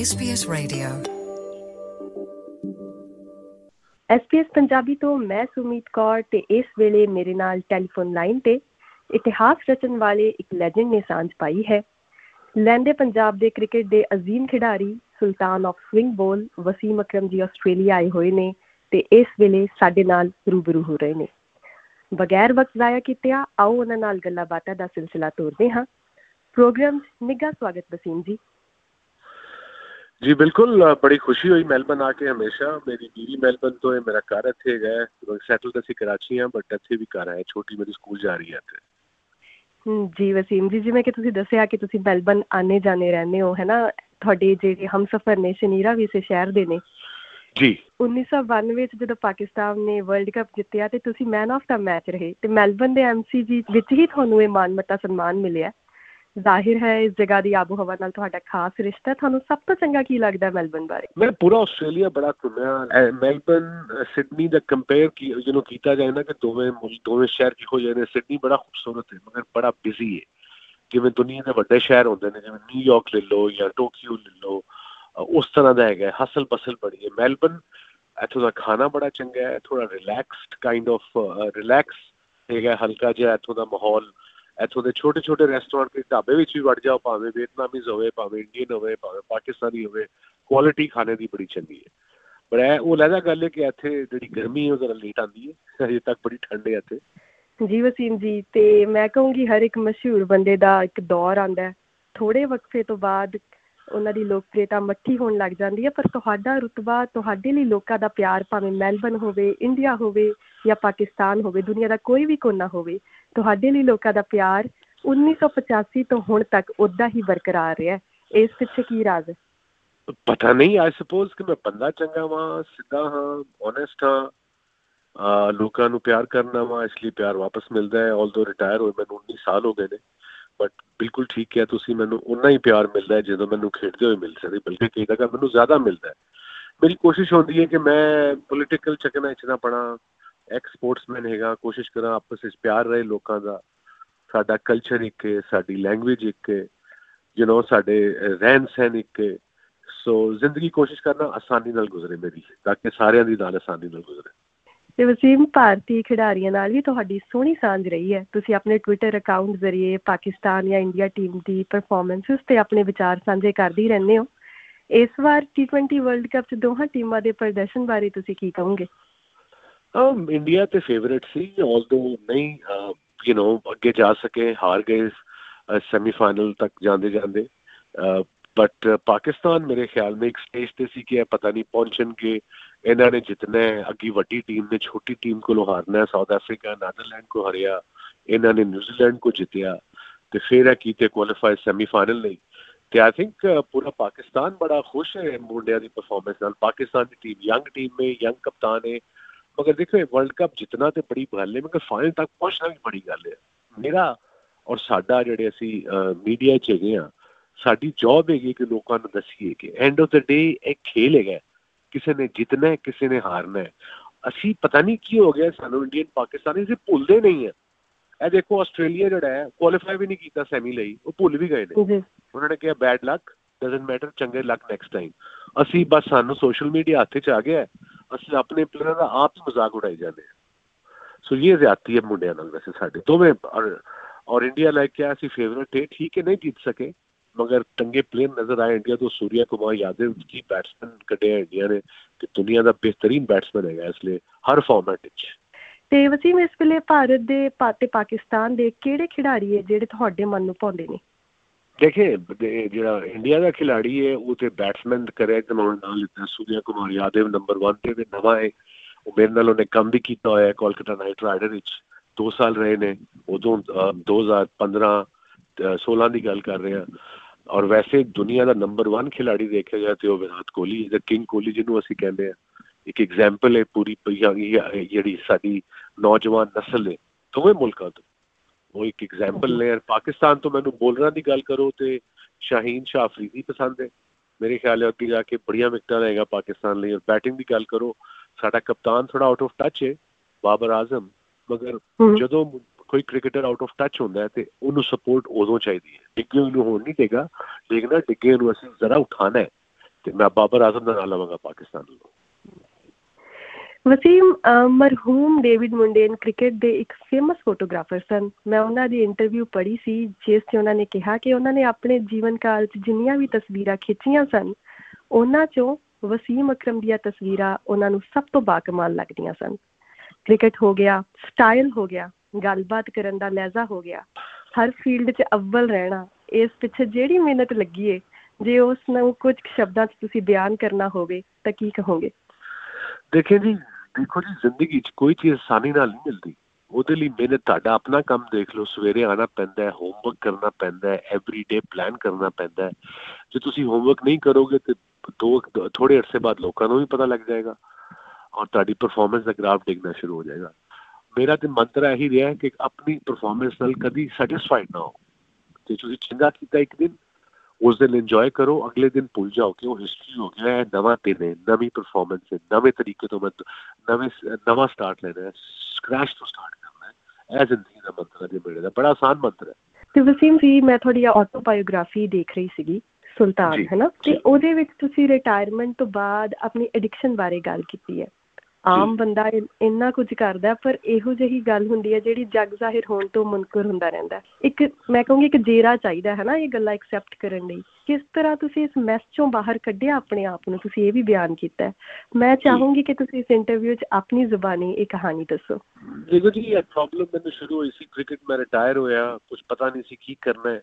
SBS Radio. SBS Punjabi ਤੋਂ ਮੈਂ ਸੁਮੀਤ ਕੌਰ ਤੇ ਇਸ ਵੇਲੇ ਮੇਰੇ ਨਾਲ ਟੈਲੀਫੋਨ ਲਾਈਨ ਤੇ ਇਤਿਹਾਸ ਰਚਨ ਵਾਲੇ ਇੱਕ ਲੈਜੈਂਡ ਨੇ ਸਾਂਝ ਪਾਈ ਹੈ। ਲੈਂਦੇ ਪੰਜਾਬ ਦੇ ਕ੍ਰਿਕਟ ਦੇ ਅਜ਼ੀਮ ਖਿਡਾਰੀ ਸੁਲਤਾਨ ਆਫ ਸਵਿੰਗ ਬੋਲ ਵਸੀਮ ਅਕਰਮ ਜੀ ਆਸਟ੍ਰੇਲੀਆ ਆਏ ਹੋਏ ਨੇ ਤੇ ਇਸ ਵੇਲੇ ਸਾਡੇ ਨਾਲ ਰੂਬਰੂ ਹੋ ਰਹੇ ਨੇ। ਬਗੈਰ ਵਕਤ ਜ਼ਾਇਆ ਕੀਤਿਆਂ, ਆਓ ਉਹਨਾਂ ਨਾਲ ਗੱਲਾਂ ਬਾਤਾਂ ਦਾ ਸਿਲਸਿਲਾ ਤੋਰਦੇ ਹਾਂ। ਪ੍ਰੋਗਰਾਮ ਨਿੱਘਾ ਸਵਾਗਤ ਵਸੀਮ ਜੀ। ਜੀ ਬਿਲਕੁਲ ਬੜੀ ਖੁਸ਼ੀ ਹੋਈ ਮੈਲਬਨ ਆ ਕੇ ਹਮੇਸ਼ਾ। ਮੇਰੀ ਬੀਵੀ ਮੈਲਬਨ ਤੋਂ ਹੈ ਮੇਰਾ ਘਰ ਇੱਥੇ ਹੈ। ਸੈਟਲ ਤਾਂ ਅਸੀਂ ਕਰਾਚੀ ਹਾਂ ਬਟ ਇੱਥੇ ਵੀ ਘਰ ਹੈ। ਛੋਟੀ ਮੇਰੀ ਸਕੂਲ ਜਾ ਰਹੀ ਹੈ ਇੱਥੇ। ਜੀ ਵਸੀਮ ਜੀ ਜਿਵੇਂ ਕਿ ਤੁਸੀਂ ਦੱਸਿਆ ਕਿ ਤੁਸੀਂ ਮੈਲਬਨ ਆਨੇ ਜਾਣੇ ਰਹਿੰਦੇ ਹੋ ਹੈਨਾ ਤੁਹਾਡੇ ਜਿਹੜੇ ਹਮਸਫਰ ਨੇ ਸ਼ਨੀਰਾ ਵੀ ਇਸੇ ਸ਼ਹਿਰ ਦੇ ਨੇ। ਜੀ। 1992 ਵਿੱਚ ਜਦੋਂ ਪਾਕਿਸਤਾਨ ਨੇ ਵਰਲਡ ਕੱਪ ਜਿੱਤਿਆ ਤੇ ਤੁਸੀਂ ਮੈਨ ਆਫ ਦਾ ਮੈਚ ਰਹੇ। ਤੇ ਮੈਲਬਨ ਦੇ ਐਮਸੀਜੀ ਵਿੱਚ ਹੀ ਤੁਹਾਨੂੰ ਇਹ ਮਾਨਮਤਾ ਸਨਮਾਨ ਮਿਲਿਆ। ਜ਼ਾਹਿਰ ਹੈ ਇਸ ਜਗ੍ਹਾ ਦੀ ਆਬੋ ਹਵਾ ਨਾਲ ਤੁਹਾਡਾ ਖਾਸ ਰਿਸ਼ਤਾ ਤੁਹਾਨੂੰ ਸਭ ਤੋਂ ਚੰਗਾ ਕੀ ਲੱਗਦਾ ਮੈਲਬਨ ਬਾਰੇ? ਮੈਂ ਪੂਰਾ ਆਸਟ੍ਰੇਲੀਆ ਬੜਾ ਘੁੰਮਿਆ ਮੈਲਬਨ ਸਿਡਨੀ ਦਾ ਕੰਪੇਅਰ ਕੀ, ਜਿਹਨੂੰ ਕੀਤਾ ਜਾਏ ਨਾ ਕਿ ਦੋਵੇਂ ਦੋਵੇਂ ਸ਼ਹਿਰ ਕਿਹੋ ਜਿਹੇ ਨੇ। ਸਿਡਨੀ ਬੜਾ ਖੂਬਸੂਰਤ ਹੈ, ਮਗਰ ਬੜਾ ਬਿਜ਼ੀ ਹੈ। ਜਿਵੇਂ ਦੁਨੀਆ ਦੇ ਵੱਡੇ ਸ਼ਹਿਰ ਹੁੰਦੇ ਨੇ, ਜਿਵੇਂ ਨਿਊਯਾਰਕ ਲੈ ਲਓ ਜਾਂ ਟੋਕੀਓ ਲੈ ਲਓ ਉਸ ਤਰ੍ਹਾਂ ਦਾ ਹੈਗਾ ਹਸਲ ਬਸਲ ਬੜੀ ਹੈ। ਮੈਲਬਨ ਇੱਥੋਂ ਦਾ ਖਾਣਾ ਬੜਾ ਚੰਗਾ ਹੈ। ਥੋੜਾ ਰਿਲੈਕਸਡ ਕਾਈਂਡ ਆਫ ਰਿਲੈਕਸ ਹੈਗਾ ਹਲਕਾ ਜਿਹਾ ਇੱਥੋਂ ਦਾ ਮਾਹੌਲ ਇੱਥੋਂ ਦੇ ਛੋਟੇ ਛੋਟੇ ਰੈਸਟੋਰੈਂਟ ਤੇ ਢਾਬੇ ਵਿੱਚ ਵੀ ਵੜ ਜਾਓ, ਭਾਵੇਂ ਵੀਅਤਨਾਮੀਜ਼ ਹੋਵੇ, ਭਾਵੇਂ ਇੰਡੀਅਨ ਹੋਵੇ, ਭਾਵੇਂ ਪਾਕਿਸਤਾਨੀ ਹੋਵੇ ਕੁਆਲਿਟੀ ਖਾਣੇ ਦੀ ਬੜੀ ਚੰਗੀ ਹੈ। ਪਰ ਇਹ ਉਹ ਲੈਦਾ ਗੱਲ ਹੈ ਕਿ ਇੱਥੇ ਜਿਹੜੀ ਗਰਮੀ ਹੈ ਉਹ ਜ਼ਰਾ ਲੇਟ ਆਉਂਦੀ ਹੈ ਅਜੇ ਤੱਕ ਬੜੀ ਠੰਡ ਹੈ ਇੱਥੇ। ਜੀ ਵਸੀਮ ਜੀ, ਤੇ ਮੈਂ ਕਹੂੰਗੀ ਹਰ ਇੱਕ ਮਸ਼ਹੂਰ ਬੰਦੇ ਦਾ ਇੱਕ ਦੌਰ ਆਂਦਾ ਹੈ। ਥੋੜੇ ਵਕਫੇ ਤੋਂ ਬਾਅਦ ਉਹਨਾਂ ਦੀ ਲੋਕਪ੍ਰਿਯਤਾ ਮੱਠੀ ਹੋਣ ਲੱਗ ਜਾਂਦੀ ਹੈ, ਪਰ ਤੁਹਾਡਾ ਰੁਤਬਾ ਤੁਹਾਡੇ ਲਈ ਲੋਕਾਂ ਦਾ ਪਿਆਰ, ਭਾਵੇਂ ਮੈਲਬਨ ਹੋਵੇ, ਇੰਡੀਆ ਹੋਵੇ ਜਾਂ ਪਾਕਿਸਤਾਨ ਹੋਵੇ, ਦੁਨੀਆ ਦਾ ਕੋਈ ਵੀ ਕੋਨਾ ਹੋਵੇ ਤੁਹਾਡੇ ਲਈ ਲੋਕਾਂ ਦਾ ਪਿਆਰ 1985 ਤੋਂ ਹੁਣ ਤੱਕ ਉਦਾਂ ਹੀ ਬਰਕਰਾਰ ਰਿਹਾ ਹੈ। ਇਸ ਪਿੱਛੇ ਕੀ ਰਾਜ਼ ਹੈ ਪਤਾ ਨਹੀਂ ਆਈ ਸਪੋਜ਼ ਕਿ ਮੈਂ ਬੰਦਾ ਚੰਗਾ ਵਾਂ, ਸਿੱਧਾ ਹਾਂ ਓਨੈਸਟ ਹਾਂ, ਅਹ ਲੋਕਾਂ ਨੂੰ ਪਿਆਰ ਕਰਨਾ ਵਾ, ਇਸ ਲਈ ਪਿਆਰ ਵਾਪਸ ਮਿਲਦਾ ਹੈ ਆਲਦੋ ਰਿਟਾਇਰ ਹੋਏ ਮੈਨੂੰ 19 ਸਾਲ ਹੋ ਗਏ ਨੇ ਬਟ ਬਿਲਕੁਲ ਠੀਕ ਹੈ, ਤੁਸੀਂ ਮੈਨੂੰ ਉਨਾ ਹੀ ਪਿਆਰ ਮਿਲਦਾ ਹੈ ਜਦੋਂ ਮੈਨੂੰ ਖੇਡਦੇ ਹੋਏ ਮਿਲ ਸਕਦੀ, ਬਲਕਿ ਕਈ ਜਗ੍ਹਾ ਮੈਨੂੰ ਜ਼ਿਆਦਾ ਮਿਲਦਾ ਹੈ ਮੇਰੀ ਕੋਸ਼ਿਸ਼ ਹੁੰਦੀ ਹੈ ਕਿ ਮੈਂ ਪੋਲੀਟੀਕਲ ਚੱਕਣਾ ਵਿੱਚ ਨਾ ਪਣਾ ਐਕ ਸਪੋਰਟਸਮੈਨ ਹੈਗਾ ਕੋਸ਼ਿਸ਼ ਕਰਾਂ ਆਪਸ ਵਿੱਚ ਪਿਆਰ ਰਹੇ ਲੋਕਾਂ ਦਾ। ਸਾਡਾ ਕਲਚਰ ਇੱਕ ਹੈ ਸਾਡੀ ਲੈਂਗੁਏਜ ਇੱਕ ਹੈ ਯੂ نو ਸਾਡੇ ਅਹ, ਰਹਿਣ ਸਹਿਣ ਇੱਕ। ਹੈ ਸੋ ਜ਼ਿੰਦਗੀ ਕੋਸ਼ਿਸ਼ ਕਰਨਾ ਆਸਾਨੀ ਨਾਲ ਗੁਜ਼ਰੇ ਮੇਰੀ ਤਾਂ ਕਿ ਸਾਰਿਆਂ ਦੀ ਨਾਲ ਆਸਾਨੀ ਨਾਲ ਗੁਜ਼ਰੇ। ਤੇ ਵਸੀਮ ਭਾਰਤੀ ਖਿਡਾਰੀਆਂ ਨਾਲ ਵੀ ਤੁਹਾਡੀ ਸੋਹਣੀ ਸਾਂਝ ਰਹੀ ਹੈ। ਤੁਸੀਂ ਆਪਣੇ ਟਵਿੱਟਰ ਅਕਾਊਂਟ ਜ਼ਰੀਏ ਪਾਕਿਸਤਾਨ ਜਾਂ ਇੰਡੀਆ ਟੀਮ ਦੀ ਪਰਫਾਰਮੈਂਸਸ ਤੇ ਆਪਣੇ ਵਿਚਾਰ ਸਾਂਝੇ ਕਰਦੇ ਹੀ ਰਹਿੰਦੇ ਹੋ। ਇਸ ਵਾਰ T20 ਵਰਲਡ ਕੱਪ 'ਚ ਦੋਹਾਂ ਟੀਮਾਂ ਦੇ ਪ੍ਰਦਰਸ਼ਨ ਬਾਰੇ ਤੁਸੀਂ ਕੀ ਕਹੋਗੇ? um ਇੰਡੀਆ ਤੇ ਫੇਵਰਿਟ ਸੀ ਆਲਦੋ ਨਹੀਂ ਯੂ نو ਅੱਗੇ ਜਾ ਸਕੇ ਹਾਰ ਗਏ ਸੈਮੀਫਾਈਨਲ ਤੱਕ ਜਾਂਦੇ ਜਾਂਦੇ ਬਟ ਪਾਕਿਸਤਾਨ ਮੇਰੇ ਖਿਆਲ में ਇੱਕ ਸਟੇਜ ਤੇ ਸੀ ਕਿ ਇਹ ਪਤਾ ਨਹੀਂ ਪਹੁੰਚਣਗੇ ਇਹਨਾਂ ਨੇ ਜਿੱਤਣਾ ਹੈ ਅੱਗੀ ਵੱਡੀ ਟੀਮ ਨੇ ਛੋਟੀ ਟੀਮ ਕੋਲੋਂ ਹਾਰਨਾ ਹੈ ਸਾਊਥ ਅਫਰੀਕਾ ਨਾਦਰਲੈਂਡ ਕੋ ਹਰਿਆ ਇਹਨਾਂ ਨੇ ਨਿਊਜ਼ੀਲੈਂਡ ਕੋ ਜਿੱਤਿਆ ਤੇ ਫਿਰ ਇਹ ਕੀਤੇ ਕੁਆਲੀਫਾਈ ਸੈਮੀਫਾਈਨਲ ਲਈ ਤੇ ਆਈ ਥਿੰਕ ਪੂਰਾ ਪਾਕਿਸਤਾਨ ਬੜਾ ਖੁਸ਼ ਹੈ ਮੁੰਡਿਆਂ ਦੀ ਪਰਫਾਰਮੈਂਸ ਨਾਲ ਪਾਕਿਸਤਾਨ ਦੀ ਟੀਮ ਯੰਗ ਟੀਮ में ਯੰਗ ਕਪਤਾਨ ਹੈ ਮਗਰ ਦੇਖੋ ਇਹ ਵਰਲਡ ਕੱਪ ਜਿੱਤਣਾ ਤੇ ਬੜੀ ਗੱਲ ਹੈ ਮਗਰ ਫਾਈਨਲ ਤੱਕ ਪਹੁੰਚਣਾ ਵੀ ਬੜੀ ਗੱਲ ਹੈ ਮੇਰਾ ਔਰ ਸਾਡਾ ਜਿਹੜੇ ਅਸੀਂ ਮੀਡੀਆ 'ਚ ਹੈਗੇ ਆ ਸਾਡੀ ਜੌਬ ਹੈਗੀ ਕਿ ਲੋਕਾਂ ਨੂੰ ਦੱਸੀਏ ਕਿ ਐਂਡ ਆਫ ਦ ਡੇ ਇੱਕ ਖੇਲ ਹੈਗਾ ਕਿਸੇ ਨੇ ਜਿੱਤਣਾ ਹੈ ਕਿਸੇ ਨੇ ਹਾਰਨਾ ਹੈ ਅਸੀਂ ਪਤਾ ਨਹੀਂ ਕੀ ਹੋ ਗਿਆ ਸਾਨੂੰ ਇੰਡੀਅਨ ਪਾਕਿਸਤਾਨੀ ਅਸੀਂ ਭੁੱਲਦੇ ਨਹੀਂ ਆ ਇਹ ਦੇਖੋ ਆਸਟ੍ਰੇਲੀਆ ਜਿਹੜਾ ਹੈ ਕੁਆਲੀਫਾਈ ਵੀ ਨਹੀਂ ਕੀਤਾ ਸੈਮੀ ਲਈ ਉਹ ਭੁੱਲ ਵੀ ਗਏ ਨੇ ਉਹਨਾਂ ਨੇ ਕਿਹਾ ਬੈਡ ਲੱਕ ਡਸਨਟ ਮੈਟਰ ਚੰਗੇ ਲੱਕ ਨੈਕਸਟ ਟਾਈਮ ਅਸੀਂ ਬਸ ਸਾਨੂੰ ਸੋਸ਼ਲ ਮੀਡੀਆ ਹੱਥ 'ਚ ਆ ਗਿਆ ਹੈ, ਅਸੀਂ ਆਪਣੇ ਪਲੇਅਰਾਂ ਦਾ ਆਪ ਹੀ ਮਜ਼ਾਕ ਉਡਾਈ ਜਾਂਦੇ ਹਾਂ। ਸੋ ਇਹ ਜ਼ਿਆਦਤੀ ਹੈ ਮੁੰਡਿਆਂ ਨਾਲ ਵੈਸੇ ਸਾਡੇ। ਦੋਵੇਂ ਔਰ ਇੰਡੀਆ ਲੈ ਕੇ ਅਸੀਂ ਫੇਵਰਟ ਹੈ ਠੀਕ ਹੈ, ਨਹੀਂ ਜਿੱਤ ਸਕੇ। ਮਗਰ ਚੰਗੇ ਪਲੇਅਰ ਨਜ਼ਰ ਆਏ ਇੰਡੀਆ ਤੋਂ। ਸੂਰਿਆ ਕੁਮਾਰ ਯਾਦਵ ਕੀ ਬੈਟਸਮੈਨ ਕੱਢਿਆ ਇੰਡੀਆ ਨੇ? ਕਿ ਦੁਨੀਆ ਦਾ ਬਿਹਤਰੀਨ ਬੈਟਸਮੈਨ ਹੈਗਾ ਇਸ ਲਈ, ਹਰ ਫਾਰਮੈਟ ਵਿੱਚ। ਤੇ ਵਸੀਮ, ਇਸ ਵੇਲੇ ਭਾਰਤ ਦੇ ਤੇ ਪਾਕਿਸਤਾਨ ਦੇ ਕਿਹੜੇ ਖਿਡਾਰੀ ਹੈ ਜਿਹੜੇ ਤੁਹਾਡੇ ਮਨ ਨੂੰ ਭਾਉਂਦੇ ਨੇ? ਦੇਖੇ ਦੇ- ਜਿਹੜਾ ਇੰਡੀਆ ਦਾ ਖਿਲਾੜੀ ਹੈ ਉਹ ਤੇ ਬੈਟਸਮੈਨ ਕਰਿਆ ਤੇ ਮੈਂ ਹੁਣ ਨਾਂ ਲਿੱਤਾ ਸੂਰਿਆ ਕੁਮਾਰ ਯਾਦਵ ਨੰਬਰ 1 ਤੇ ਵੀ ਨਵਾਂ ਹੈ। ਉਹ ਮੇਰੇ ਨਾਲ ਉਹਨੇ ਕੰਮ ਵੀ ਕੀਤਾ ਹੋਇਆ ਹੈ ਕੋਲਕਾਤਾ ਨਾਈਟ ਰਾਈਡਰ ਵਿੱਚ। 2 ਸਾਲ ਰਹੇ ਨੇ। ਉਦੋਂ ਅਹ, 2015 ਅਹ, 16 ਦੀ ਗੱਲ ਕਰ ਰਹੇ। ਹਾਂ ਔਰ ਵੈਸੇ ਦੁਨੀਆ ਦਾ ਨੰਬਰ 1 ਖਿਲਾੜੀ ਦੇਖਿਆ ਜਾਏ ਤੇ ਉਹ ਵਿਰਾਟ ਕੋਹਲੀ ਹੈ। ਕਿੰਗ ਕੋਹਲੀ ਜਿਹਨੂੰ ਅਸੀਂ ਕਹਿੰਦੇ ਆ ਇੱਕ ਐਗਜ਼ਾਮਪਲ ਹੈ ਪੂਰੀ ਪਈਆ ਜਿਹੜੀ ਸਾਡੀ ਨੌਜਵਾਨ ਨਸਲ ਹੈ ਦੋਵੇਂ ਮੁਲਕਾਂ ਤੋਂ। ਉਹ ਇੱਕ ਐਗਜ਼ਾਮਪਲ ਨੇ ਔਰ ਪਾਕਿਸਤਾਨ ਤੋਂ ਮੈਨੂੰ ਬੋਲਰਾਂ ਦੀ ਗੱਲ ਕਰੋ ਤੇ ਸ਼ਾਹੀਨ ਸ਼ਾਹ ਅਫਰੀਦੀ ਪਸੰਦ ਹੈ। ਮੇਰੇ ਖਿਆਲ ਹੈ ਅੱਗੇ ਜਾ ਕੇ ਬੜੀਆਂ ਵਿਕਟਾਂ ਲਏਗਾ ਪਾਕਿਸਤਾਨ ਲਈ ਔਰ ਬੈਟਿੰਗ ਦੀ ਗੱਲ ਕਰੋ ਸਾਡਾ ਕਪਤਾਨ ਥੋੜਾ ਆਊਟ ਆਫ ਟੱਚ ਹੈ ਬਾਬਰ ਆਜ਼ਮ ਮਗਰ। ਜਦੋਂ ਕੋਈ ਕ੍ਰਿਕਟਰ ਆਊਟ ਆਫ ਟੱਚ ਹੁੰਦਾ ਹੈ ਤੇ ਉਹਨੂੰ ਸਪੋਰਟ ਉਦੋਂ ਚਾਹੀਦੀ ਹੈ। ਡਿੱਗੇ ਉਹਨੂੰ ਹੋਣ ਨਹੀਂ ਦੇਗਾ ਲੇਕਿਨ ਨਾ ਡਿੱਗੇ ਨੂੰ ਅਸੀਂ ਜ਼ਰਾ ਉਠਾਣਾ ਹੈ ਤੇ ਮੈਂ ਬਾਬਰ ਆਜ਼ਮ ਦਾ ਨਾਮ ਲਵਾਂਗਾ ਪਾਕਿਸਤਾਨ ਨੂੰ ਵਸੀਮ ਮਰਹੂਮ ਡੇਵਿਡ ਮੁੰਡੇਨ ਕ੍ਰਿਕਟ ਦੇ ਇੱਕ ਫੇਮਸ ਫੋਟੋਗ੍ਰਾਫਰ ਸਨ। ਮੈਂ ਉਹਨਾਂ ਦੀ ਇੰਟਰਵਿਊ ਪੜ੍ਹੀ ਸੀ, ਜਿਸ 'ਚ ਉਹਨਾਂ ਨੇ ਕਿਹਾ ਕਿ ਉਹਨਾਂ ਨੇ ਆਪਣੇ ਜੀਵਨ ਕਾਲ 'ਚ ਜਿੰਨੀਆਂ ਵੀ ਤਸਵੀਰਾਂ ਖਿੱਚੀਆਂ ਸਨ, ਉਹਨਾਂ 'ਚੋਂ ਵਸੀਮ ਅਕਰਮ ਦੀਆਂ ਤਸਵੀਰਾਂ ਉਹਨਾਂ ਨੂੰ ਸਭ ਤੋਂ ਬਾਕਮਾਲ ਲੱਗਦੀਆਂ ਸਨ। ਕ੍ਰਿਕਟ ਹੋ ਗਿਆ, ਸਟਾਈਲ ਹੋ ਗਿਆ, ਗੱਲਬਾਤ ਕਰਨ ਦਾ ਲਹਿਜ਼ਾ ਹੋ ਗਿਆ, ਹਰ ਫੀਲਡ 'ਚ ਅਵਲ ਰਹਿਣਾ, ਇਸ ਪਿੱਛੇ ਜਿਹੜੀ ਮਿਹਨਤ ਲੱਗੀ ਏ, ਜੇ ਉਸ ਨੂੰ ਕੁਝ ਸ਼ਬਦਾਂ 'ਚ ਤੁਸੀਂ ਬਿਆਨ ਕਰਨਾ ਹੋਵੇ ਤਾਂ ਕੀ ਕਹੋਗੇ? ਦੇਖੇ ਜੀ, ਦੇਖੋ ਜੀ, ਜ਼ਿੰਦਗੀ 'ਚ ਕੋਈ ਚੀਜ਼ ਆਸਾਨੀ ਨਾਲ ਨਹੀਂ ਮਿਲਦੀ। ਉਹਦੇ ਲਈ ਮਿਹਨਤ ਤੁਹਾਡਾ ਆਪਣਾ ਕੰਮ ਦੇਖ ਲਓ, ਸਵੇਰੇ ਆਣਾ ਪੈਂਦਾ ਹੈ ਹੋਮਵਰਕ ਕਰਨਾ ਪੈਂਦਾ ਹੈ ਐਵਰੀ ਡੇ ਪਲਾਨ ਕਰਨਾ ਪੈਂਦਾ ਹੈ। ਜੇ ਤੁਸੀਂ ਹੋਮਵਰਕ ਨਹੀਂ ਕਰੋਗੇ ਤੇ ਦੋ ਥੋੜੇ ਅਰਸੇ ਬਾਅਦ ਲੋਕਾਂ ਨੂੰ ਵੀ ਪਤਾ ਲੱਗ ਜਾਏਗਾ ਔਰ ਤੁਹਾਡੀ ਪਰਫਾਰਮੈਂਸ ਦਾ ਗ੍ਰਾਫ ਡਿੱਗਣਾ ਸ਼ੁਰੂ ਹੋ ਜਾਏਗਾ। ਮੇਰਾ ਤੇ ਮੰਤਰ ਇਹੀ ਰਿਹਾ ਕਿ ਆਪਣੀ ਪਰਫਾਰਮੈਂਸ ਨਾਲ ਕਦੀ ਸੈਟੀਸਫਾਈਡ ਨਾ ਹੋ। ਤੇ ਤੁਸੀਂ ਚੰਗਾ ਕੀਤਾ ਇੱਕ ਦਿਨ ਉਸ ਦਿਨ ਇੰਜੋਏ ਕਰੋ ਅਗਲੇ ਦਿਨ ਭੁੱਲ ਜਾਓ ਕਿ ਉਹ ਹਿਸਟਰੀ ਹੋ ਗਿਆ ਹੈ ਨਵਾਂ ਦਿਨ ਹੈ ਨਵੀਂ ਪਰਫਾਰਮੈਂਸ ਹੈ ਨਵੇਂ ਤਰੀਕੇ ਤੋਂ ਮੈਂ ਨਵੇਂ ਨਵਾਂ ਸਟਾਰਟ ਲੈਣਾ ਹੈ ਸਕ੍ਰੈਚ ਤੋਂ ਸਟਾਰਟ ਕਰਨਾ ਹੈ ਇਹ ਜ਼ਿੰਦਗੀ ਦਾ ਮੰਤਰ ਹੈ ਮੇਰੇ ਦਾ ਬੜਾ ਆਸਾਨ ਮੰਤਰ ਹੈ। ਤੇ ਵਸੀਮ ਜੀ ਮੈਂ ਤੁਹਾਡੀ ਆਟੋਬਾਇਓਗ੍ਰਾਫੀ ਦੇਖ ਰਹੀ ਸੀਗੀ ਸੁਲਤਾਨ ਹੈ ਨਾ? ਤੇ ਉਹਦੇ ਵਿੱਚ ਤੁਸੀਂ ਰਿਟਾਇਰਮੈਂਟ ਤੋਂ ਬਾਅਦ ਆਪਣੀ ਐਡਿਕਸ਼ਨ ਬਾਰੇ ਗੱਲ ਕੀਤੀ ਹੈ। ਆਮ ਬੰਦਾ ਇੰਨਾ ਕੁਝ ਕਰਦਾ ਪਰ ਇਹੋ ਜਿਹੀ ਗੱਲ ਹੁੰਦੀ ਹੈ ਜਿਹੜੀ ਜਗ ਜ਼ਾਹਿਰ ਹੋਣ ਤੋਂ ਮੁਨਕਰ ਹੁੰਦਾ ਰਹਿੰਦਾ ਇੱਕ ਮੈਂ ਕਹੂੰਗੀ ਇੱਕ ਜੇਰਾ ਚਾਹੀਦਾ ਹੈ ਨਾ ਇਹ ਗੱਲਾਂ ਐਕਸੈਪਟ ਕਰਨ ਲਈ। ਕਿਸ ਤਰ੍ਹਾਂ ਤੁਸੀਂ ਇਸ ਮੈਸ ਚੋਂ ਬਾਹਰ ਕੱਢਿਆ ਆਪਣੇ ਆਪ ਨੂੰ? ਤੁਸੀਂ ਇਹ ਵੀ ਬਿਆਨ ਕੀਤਾ ਮੈਂ ਚਾਹੂੰਗੀ ਕਿ ਤੁਸੀਂ ਇਸ ਇੰਟਰਵਿਊ 'ਚ ਆਪਣੀ ਜ਼ੁਬਾਨੀ ਇਹ ਕਹਾਣੀ ਦੱਸੋ। ਦੇਖੋ ਜੀ ਇਹ ਪ੍ਰੋਬਲਮ ਮੈਨੂੰ ਸ਼ੁਰੂ ਹੋਈ ਸੀ। ਕ੍ਰਿਕਟ ਮੈਂ ਰਿਟਾਇਰ ਹੋਇਆ ਕੁਝ ਪਤਾ ਨਹੀਂ ਸੀ ਕੀ ਕਰਨਾ ਹੈ।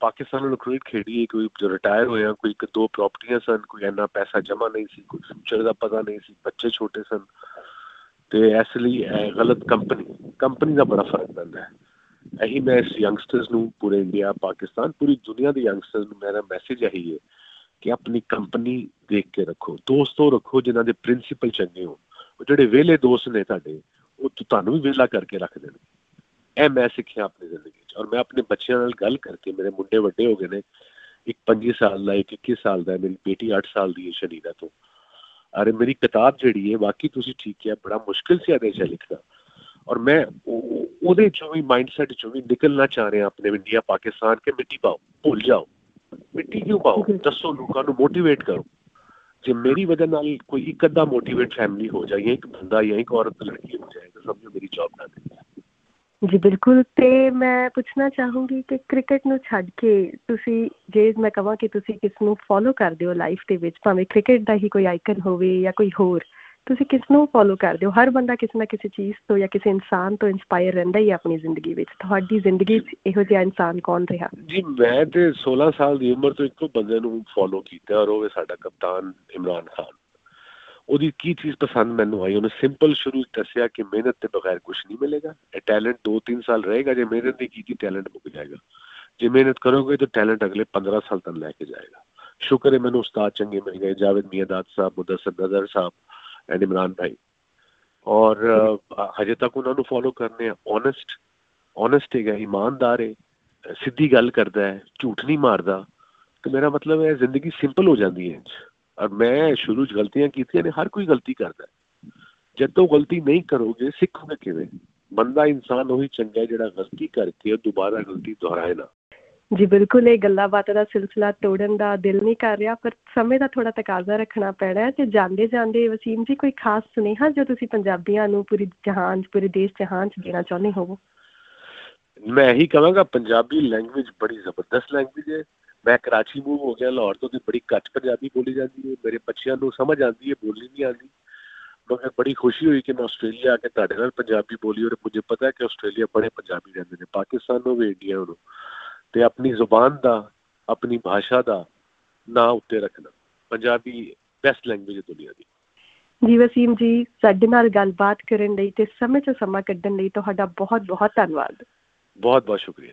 ਪਾਕਿਸਤਾਨ ਨੂੰ ਕ੍ਰਿਕਟ ਖੇਡੀ ਕੋਈ ਜੋ ਰਿਟਾਇਰ ਹੋਇਆ ਕੋਈ ਇੱਕ ਦੋ ਪ੍ਰਾਪਰਟੀਆਂ ਸਨ, ਕੋਈ ਇੰਨਾ ਪੈਸਾ ਜਮਾ ਨਹੀਂ ਸੀ, ਕੋਈ ਫਿਊਚਰ ਦਾ ਪਤਾ ਨਹੀਂ ਸੀ, ਬੱਚੇ ਛੋਟੇ ਸਨ। ਤੇ ਇਸ ਲਈ ਗਲਤ ਕੰਪਨੀ ਕੰਪਨੀ ਦਾ ਬੜਾ ਫ਼ਰਕ ਪੈਂਦਾ ਹੈ। ਇਹੀ ਮੈਂ ਇਸ ਯੰਗਸਟਰਸ ਨੂੰ ਪੂਰੇ ਇੰਡੀਆ ਪਾਕਿਸਤਾਨ, ਪੂਰੀ ਦੁਨੀਆ ਦੇ ਯੰਗਸਟਰਸ ਨੂੰ ਮੇਰਾ ਮੈਸੇਜ ਇਹੀ ਹੈ ਕਿ ਆਪਣੀ ਕੰਪਨੀ ਦੇਖ ਕੇ ਰੱਖੋ, ਦੋਸਤੋ ਰੱਖੋ ਜਿਨ੍ਹਾਂ ਦੇ ਪ੍ਰਿੰਸੀਪਲ ਚੰਗੇ ਹੋ ਉਹ ਜਿਹੜੇ ਵੇਲੇ ਦੋਸਤ ਨੇ ਤੁਹਾਡੇ, ਉਹ ਤੁਹਾਨੂੰ ਵੀ ਵੇਲਾ ਕਰਕੇ ਰੱਖ ਦੇਣਗੇ। ਇਹ ਮੈਂ ਸਿੱਖਿਆ ਆਪਣੀ ਜ਼ਿੰਦਗੀ 'ਚ ਔਰ ਮੈਂ ਆਪਣੇ ਬੱਚਿਆਂ ਨਾਲ ਗੱਲ ਕਰਕੇ ਮੇਰੇ ਮੁੰਡੇ ਵੱਡੇ ਹੋ ਗਏ ਨੇ, ਇੱਕ 25 ਸਾਲ ਦਾ, ਇੱਕ 21 ਸਾਲ ਦਾ, ਮੇਰੀ ਬੇਟੀ 8 ਸਾਲ ਦੀ ਹੈ ਸ਼ਨੀਦਾ ਤੋਂ। ਅਰੇ ਮੇਰੀ ਕਿਤਾਬ ਜਿਹੜੀ ਹੈ, ਬਾਕੀ ਤੁਸੀਂ ਠੀਕ ਹੈ ਬੜਾ ਮੁਸ਼ਕਿਲ ਸੀ ਇਹਦੇ 'ਚ ਲਿਖਣਾ। ਔਰ ਮੈਂ ਉਹਦੇ ਚੋਂ ਵੀ ਮਾਈਂਡਸੈਟ ਚੋਂ ਵੀ ਨਿਕਲਣਾ ਚਾਹ ਰਿਹਾ ਆਪਣੇ ਇੰਡੀਆ, ਪਾਕਿਸਤਾਨ ਕੇ ਮਿੱਟੀ ਪਾਓ, ਭੁੱਲ ਜਾਓ। ਮਿੱਟੀ ਕਿਉਂ ਪਾਓ? ਦੱਸੋ ਲੋਕਾਂ ਨੂੰ ਮੋਟੀਵੇਟ ਕਰੋ। ਜੇ ਮੇਰੀ ਵਜ੍ਹਾ ਨਾਲ ਕੋਈ ਇੱਕ ਅੱਧਾ ਮੋਟੀਵੇਟ ਫੈਮਿਲੀ ਹੋ ਜਾਏ ਇੱਕ ਬੰਦਾ ਜਾਂ ਇੱਕ ਔਰਤ ਲੜਕੀ ਹੋ ਜਾਏ, ਤਾਂ ਸਮਝੋ ਮੇਰੀ ਜੌਬ ਨਾ ਦੇ ਜੀ, ਬਿਲਕੁਲ। ਤੇ ਮੈਂ ਪੁੱਛਣਾ ਚਾਹੂੰਗੀ ਕਿ ਕ੍ਰਿਕਟ ਨੂੰ ਛੱਡ ਕੇ ਤੁਸੀਂ, ਜੇ ਮੈਂ ਕਹਾਂ ਕਿ ਤੁਸੀਂ ਕਿਸ ਨੂੰ ਫੋਲੋ ਕਰਦੇ ਹੋ ਲਾਈਫ ਦੇ ਵਿੱਚ, ਭਾਵੇਂ ਕ੍ਰਿਕਟ ਦਾ ਹੀ ਕੋਈ ਆਈਕਨ ਹੋਵੇ ਜਾਂ ਕੋਈ ਹੋਰ, ਤੁਸੀਂ ਕਿਸ ਨੂੰ ਫੋਲੋ ਕਰਦੇ ਹੋ? ਹਰ ਬੰਦਾ ਕਿਸੇ ਨਾ ਕਿਸੇ ਚੀਜ਼ ਤੋਂ ਜਾਂ ਕਿਸੇ ਇਨਸਾਨ ਤੋਂ ਇਨਸਪਾਇਰ ਰਹਿੰਦਾ ਹੀ ਆਪਣੀ ਜ਼ਿੰਦਗੀ ਵਿੱਚ। ਤੁਹਾਡੀ ਜ਼ਿੰਦਗੀ 'ਚ ਇਹੋ ਜਿਹਾ ਇਨਸਾਨ ਕੌਣ ਰਿਹਾ? ਜੀ, ਮੈਂ ਤੇ 16 ਸਾਲ ਦੀ ਉਮਰ ਤੋਂ ਇੱਕੋ ਬੰਦੇ ਨੂੰ ਫੋਲੋ ਕੀਤਾ ਔਰ ਉਹ ਹੈ ਸਾਡਾ ਕਪਤਾਨ ਇਮਰਾਨ ਖਾਨ। ਉਹਦੀ ਕੀ ਚੀਜ਼ ਪਸੰਦ ਮੈਨੂੰ ਆਈ? ਉਹਨੇ ਸਿੰਪਲ ਸ਼ੁਰੂ ਦੱਸਿਆ ਕਿ ਮਿਹਨਤ ਤੇ ਬਗੈਰ ਕੁਝ ਨਹੀਂ ਮਿਲੇਗਾ। ਇਹ ਟੈਲੈਂਟ 2-3 ਸਾਲ ਰਹੇਗਾ, ਜੇ ਮਿਹਨਤ ਨਹੀਂ ਕੀਤੀ ਟੈਲੈਂਟ ਮੁੱਕ ਜਾਏਗਾ। ਜੇ ਮਿਹਨਤ ਕਰੋਗੇ ਤਾਂ ਟੈਲੈਂਟ ਅਗਲੇ 15 ਸਾਲ ਤੱਕ ਲੈ ਕੇ ਜਾਏਗਾ। ਸ਼ੁਕਰ ਹੈ ਮੈਨੂੰ ਉਸਤਾਦ ਚੰਗੇ ਮਿਲ ਗਏ, ਜਾਵੇਦ ਮੀਆਦਾਦ ਸਾਹਿਬ ਮੁਦੱਸਰ ਨਜ਼ਰ ਸਾਹਿਬ, ਐਂਡ ਇਮਰਾਨ ਭਾਈ। ਔਰ ਹਜੇ ਤੱਕ ਉਹਨਾਂ ਨੂੰ ਫੋਲੋ ਕਰਨੇ ਆ ਓਨੈਸਟ ਓਨੈਸਟ ਹੈਗਾ, ਇਮਾਨਦਾਰ ਹੈ, ਸਿੱਧੀ ਗੱਲ ਕਰਦਾ ਹੈ, ਝੂਠ ਨਹੀਂ ਮਾਰਦਾ। ਤੇ ਮੇਰਾ ਮਤਲਬ ਹੈ, ਜ਼ਿੰਦਗੀ ਸਿੰਪਲ ਹੋ ਜਾਂਦੀ ਹੈ। ਔਰ ਮੈਂ ਸ਼ੁਰੂ 'ਚ ਗਲਤੀਆਂ ਕੀਤੀਆਂ ਨੇ ਹਰ ਕੋਈ ਗਲਤੀ ਕਰਦਾ ਜਦ ਤੋਂ ਗਲਤੀ ਨਹੀਂ ਕਰੋਗੇ ਸਿੱਖੋਗੇ ਕਿਵੇਂ? ਬੰਦਾ ਇਨਸਾਨ ਉਹੀ ਚੰਗਾ ਜਿਹੜਾ ਗਲਤੀ ਕਰਕੇ ਦੁਬਾਰਾ ਗਲਤੀ ਦੁਹਰਾਏ ਨਾ। ਜੀ ਬਿਲਕੁਲ ਇਹ ਗੱਲਾਂ ਬਾਤਾਂ ਦਾ ਸਿਲਸਿਲਾ ਤੋੜਨ ਦਾ ਦਿਲ ਨਹੀਂ ਕਰ ਰਿਹਾ ਪਰ ਸਮੇਂ ਦਾ ਥੋੜਾ ਤਕਾਜ਼ਾ ਰੱਖਣਾ ਪੈਣਾ ਹੈ ਤੇ ਜਾਂਦੇ ਜਾਂਦੇ ਵਸੀਮ ਜੀ ਕੋਈ ਖਾਸ ਸੁਨੇਹਾ ਜੋ ਤੁਸੀਂ ਪੰਜਾਬੀਆਂ ਨੂੰ ਪੂਰੀ ਜਹਾਨ ਪੂਰੇ ਦੇਸ਼ ਜਹਾਨ 'ਚ ਦੇਣਾ ਚਾਹੁੰਦੇ ਹੋ ਮੈਂ ਇਹੀ ਕਹਾਂਗਾ ਪੰਜਾਬੀ ਲੈਂਗੁਏਜ ਬੜੀ ਜ਼ਬਰਦਸਤ ਲੈਂਗੁਏਜ ਹੈ। ਮੈਂ ਕਰਾਚੀ ਮੂਵ ਹੋ ਗਿਆ ਲਾਹੌਰ ਤੋਂ ਤੇ ਬੜੀ ਕੱਚ ਪੰਜਾਬੀ ਬੋਲੀ ਜਾਂਦੀ ਹੈ। ਮੇਰੇ ਬੱਚਿਆਂ ਨੂੰ ਸਮਝ ਆਉਂਦੀ ਹੈ ਬੋਲੀ ਨਹੀਂ ਆਉਂਦੀ। ਮਗਰ ਬੜੀ ਖੁਸ਼ੀ ਹੋਈ ਕਿ ਮੈਂ ਆਸਟ੍ਰੇਲੀਆ ਆ ਕੇ ਤੁਹਾਡੇ ਨਾਲ ਪੰਜਾਬੀ ਬੋਲੀ ਔਰ ਮੁਝੇ ਪਤਾ ਹੈ ਕਿ ਆਸਟ੍ਰੇਲੀਆ ਬੜੇ ਪੰਜਾਬੀ ਰਹਿੰਦੇ ਨੇ ਪਾਕਿਸਤਾਨ ਨੂੰ ਵੀ ਇੰਡੀਆ ਨੂੰ। ਤੇ ਆਪਣੀ ਜ਼ੁਬਾਨ ਦਾ ਆਪਣੀ ਭਾਸ਼ਾ ਦਾ ਨਾਂ ਉੱਤੇ ਰੱਖਣਾ ਪੰਜਾਬੀ ਬੈਸਟ ਲੈਂਗੁਏਜ ਹੈ ਦੁਨੀਆ ਦੀ। ਜੀ ਵਸੀਮ ਜੀ ਸਾਡੇ ਨਾਲ ਗੱਲਬਾਤ ਕਰਨ ਲਈ ਤੇ ਸਮੇਂ ਤੋਂ ਸਮਾਂ ਕੱਢਣ ਲਈ ਤੁਹਾਡਾ ਬਹੁਤ ਬਹੁਤ ਧੰਨਵਾਦ। ਬਹੁਤ ਬਹੁਤ ਸ਼ੁਕਰੀਆ